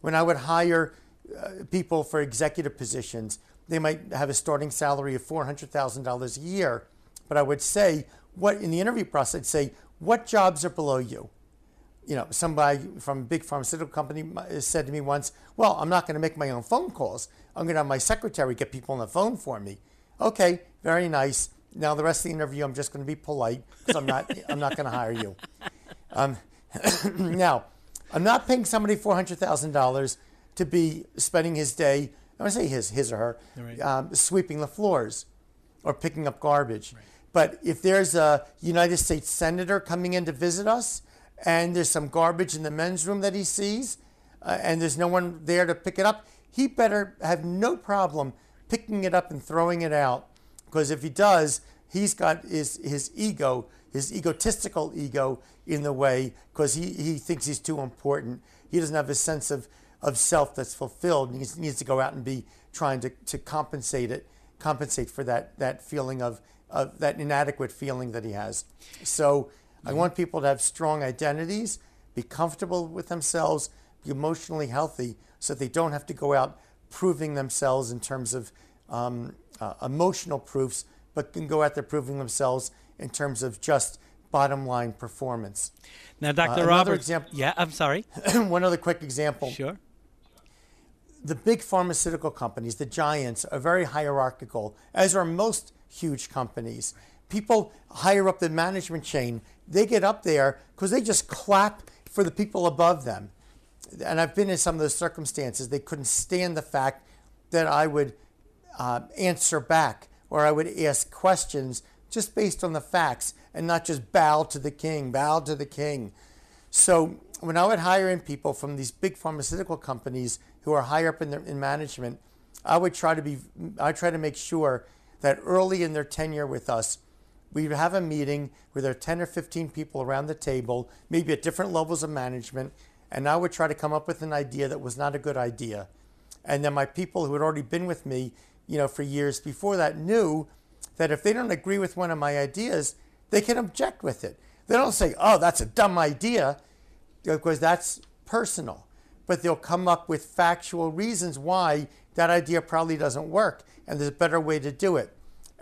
Speaker 3: When I would hire uh, people for executive positions, they might have a starting salary of $400,000 a year. But I would say, what in the interview process, I'd say, what jobs are below you? You know, somebody from a big pharmaceutical company said to me once, Well, I'm not going to make my own phone calls. I'm going to have my secretary get people on the phone for me. Okay, very nice. Now the rest of the interview, I'm just going to be polite because I'm not, I'm not going to hire you. Um, now, I'm not paying somebody $400,000 to be spending his day I want to say his, his or her, right. um, sweeping the floors or picking up garbage. Right. But if there's a United States senator coming in to visit us and there's some garbage in the men's room that he sees uh, and there's no one there to pick it up, he better have no problem picking it up and throwing it out. Because if he does, he's got his, his ego, his egotistical ego in the way because he, he thinks he's too important. He doesn't have a sense of of self that's fulfilled needs, needs to go out and be trying to, to compensate it, compensate for that, that feeling of, of that inadequate feeling that he has. So mm-hmm. I want people to have strong identities, be comfortable with themselves, be emotionally healthy so that they don't have to go out proving themselves in terms of um, uh, emotional proofs, but can go out there proving themselves in terms of just bottom line performance.
Speaker 2: Now, Dr. Uh, Roberts. Example, yeah, I'm sorry.
Speaker 3: one other quick example.
Speaker 2: Sure
Speaker 3: the big pharmaceutical companies, the giants, are very hierarchical, as are most huge companies. People higher up the management chain, they get up there because they just clap for the people above them. And I've been in some of those circumstances. They couldn't stand the fact that I would uh, answer back or I would ask questions just based on the facts and not just bow to the king, bow to the king. So when I would hire in people from these big pharmaceutical companies who are higher up in, in management, I would try to be, I try to make sure that early in their tenure with us, we have a meeting where there are 10 or 15 people around the table, maybe at different levels of management, and I would try to come up with an idea that was not a good idea. And then my people who had already been with me, you know, for years before that knew that if they don't agree with one of my ideas, they can object with it. They don't say, "Oh, that's a dumb idea," because that's personal but they'll come up with factual reasons why that idea probably doesn't work and there's a better way to do it.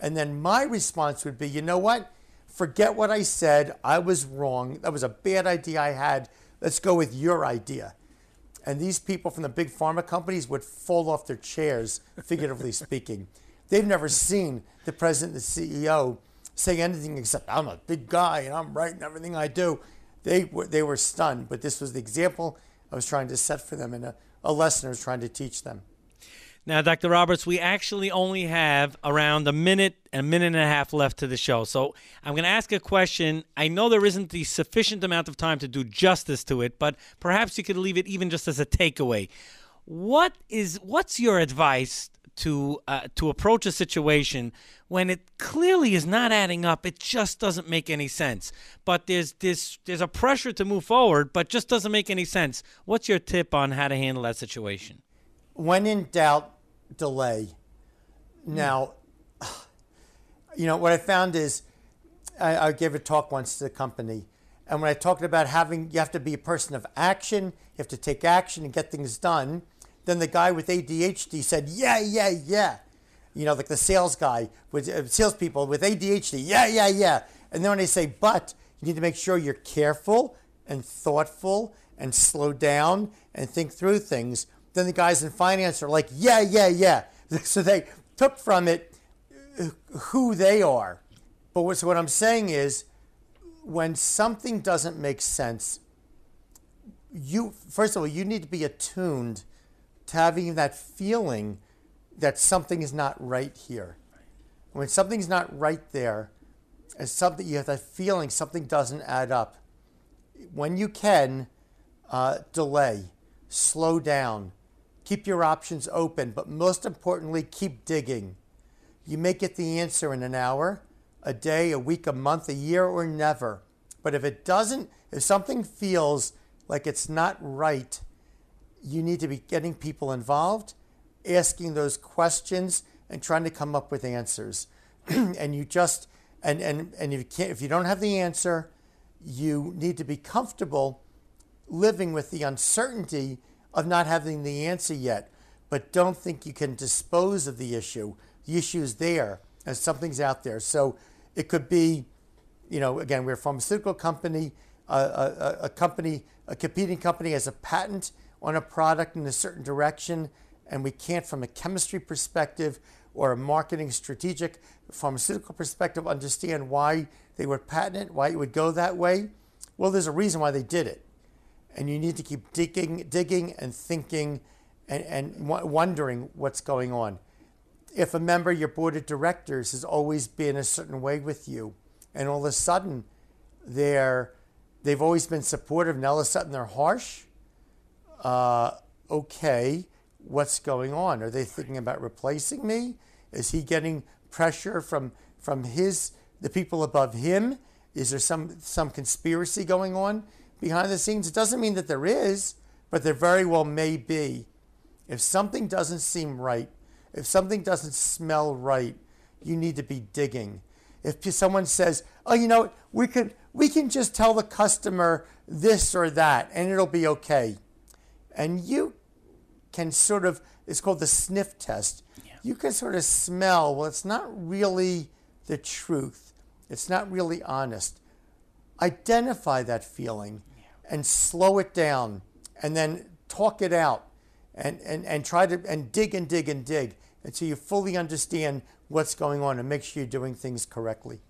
Speaker 3: And then my response would be, you know what? Forget what I said. I was wrong. That was a bad idea I had. Let's go with your idea. And these people from the big pharma companies would fall off their chairs, figuratively speaking. They've never seen the president, the CEO, say anything except, I'm a big guy and I'm right in everything I do. They were, they were stunned, but this was the example I was trying to set for them and a, a lesson I was trying to teach them.
Speaker 2: Now, Dr. Roberts, we actually only have around a minute, a minute and a half left to the show. So I'm going to ask a question. I know there isn't the sufficient amount of time to do justice to it, but perhaps you could leave it even just as a takeaway. What is what's your advice to uh, to approach a situation when it clearly is not adding up. It just doesn't make any sense. But there's this there's a pressure to move forward, but just doesn't make any sense. What's your tip on how to handle that situation?
Speaker 3: When in doubt, delay. Now, you know what I found is I, I gave a talk once to the company. And when I talked about having, you have to be a person of action, you have to take action and get things done then the guy with ADHD said, yeah, yeah, yeah. You know, like the sales guy with uh, salespeople with ADHD, yeah, yeah, yeah. And then when they say, but you need to make sure you're careful and thoughtful and slow down and think through things, then the guys in finance are like, yeah, yeah, yeah. So they took from it uh, who they are. But what, so what I'm saying is, when something doesn't make sense, you first of all you need to be attuned to having that feeling that something is not right here. When something's not right there, and something you have that feeling something doesn't add up. When you can, uh, delay, slow down, keep your options open, but most importantly, keep digging. You may get the answer in an hour, a day, a week, a month, a year, or never. But if it doesn't, if something feels like it's not right, you need to be getting people involved, asking those questions, and trying to come up with answers. and you just and and and if you can't if you don't have the answer, you need to be comfortable living with the uncertainty of not having the answer yet. But don't think you can dispose of the issue. The issue is there, and something's out there. So it could be, you know, again, we're a pharmaceutical company, a, a, a company, a competing company has a patent on a product in a certain direction, and we can't, from a chemistry perspective or a marketing strategic pharmaceutical perspective, understand why they patent it, why it would go that way. Well, there's a reason why they did it. And you need to keep digging, digging and thinking and, and wondering what's going on. If a member of your board of directors has always been a certain way with you, and all of a sudden they're, they've always been supportive, and all of a sudden they're harsh, uh, okay, what's going on? Are they thinking about replacing me? Is he getting pressure from, from his, the people above him? Is there some, some conspiracy going on behind the scenes? It doesn't mean that there is, but there very well may be. If something doesn't seem right, if something doesn't smell right, you need to be digging. If someone says, "Oh, you know, we can we can just tell the customer this or that and it'll be okay." And you can sort of it's called the sniff test. Yeah. You can sort of smell, well, it's not really the truth. It's not really honest. Identify that feeling yeah. and slow it down and then talk it out and, and, and try to and dig and dig and dig until you fully understand what's going on and make sure you're doing things correctly.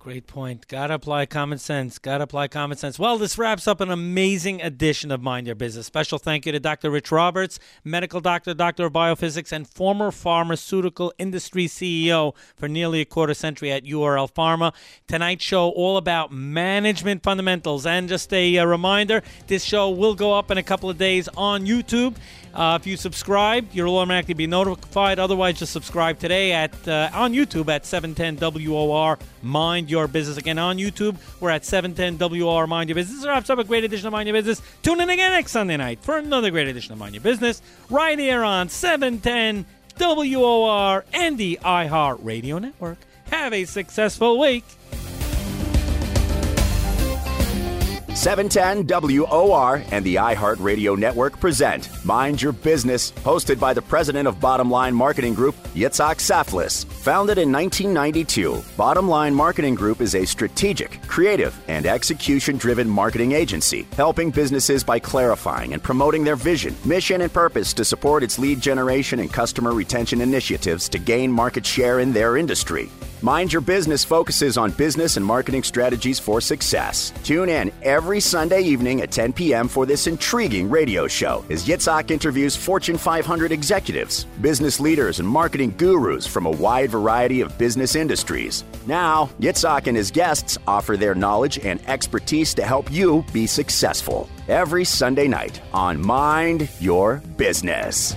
Speaker 2: Great point. Gotta apply common sense. Gotta apply common sense. Well, this wraps up an amazing edition of Mind Your Business. Special thank you to Dr. Rich Roberts, medical doctor, doctor of biophysics, and former pharmaceutical industry CEO for nearly a quarter century at URL Pharma. Tonight's show all about management fundamentals. And just a, a reminder, this show will go up in a couple of days on YouTube. Uh, if you subscribe, you'll automatically be notified. Otherwise, just subscribe today at uh, on YouTube at 710 WOR Mind Your Business. Again, on YouTube, we're at 710 WOR Mind Your Business. This wraps up a great edition of Mind Your Business. Tune in again next Sunday night for another great edition of Mind Your Business right here on 710 WOR and the iHeart Radio Network. Have a successful week.
Speaker 1: 710 WOR and the iHeartRadio Network present Mind Your Business, hosted by the president of Bottom Line Marketing Group, Yitzhak Saftlas. Founded in 1992, Bottom Line Marketing Group is a strategic, creative, and execution driven marketing agency, helping businesses by clarifying and promoting their vision, mission, and purpose to support its lead generation and customer retention initiatives to gain market share in their industry. Mind Your Business focuses on business and marketing strategies for success. Tune in every Sunday evening at 10 p.m. for this intriguing radio show as Yitzhak interviews Fortune 500 executives, business leaders, and marketing gurus from a wide variety of business industries. Now, Yitzhak and his guests offer their knowledge and expertise to help you be successful every Sunday night on Mind Your Business.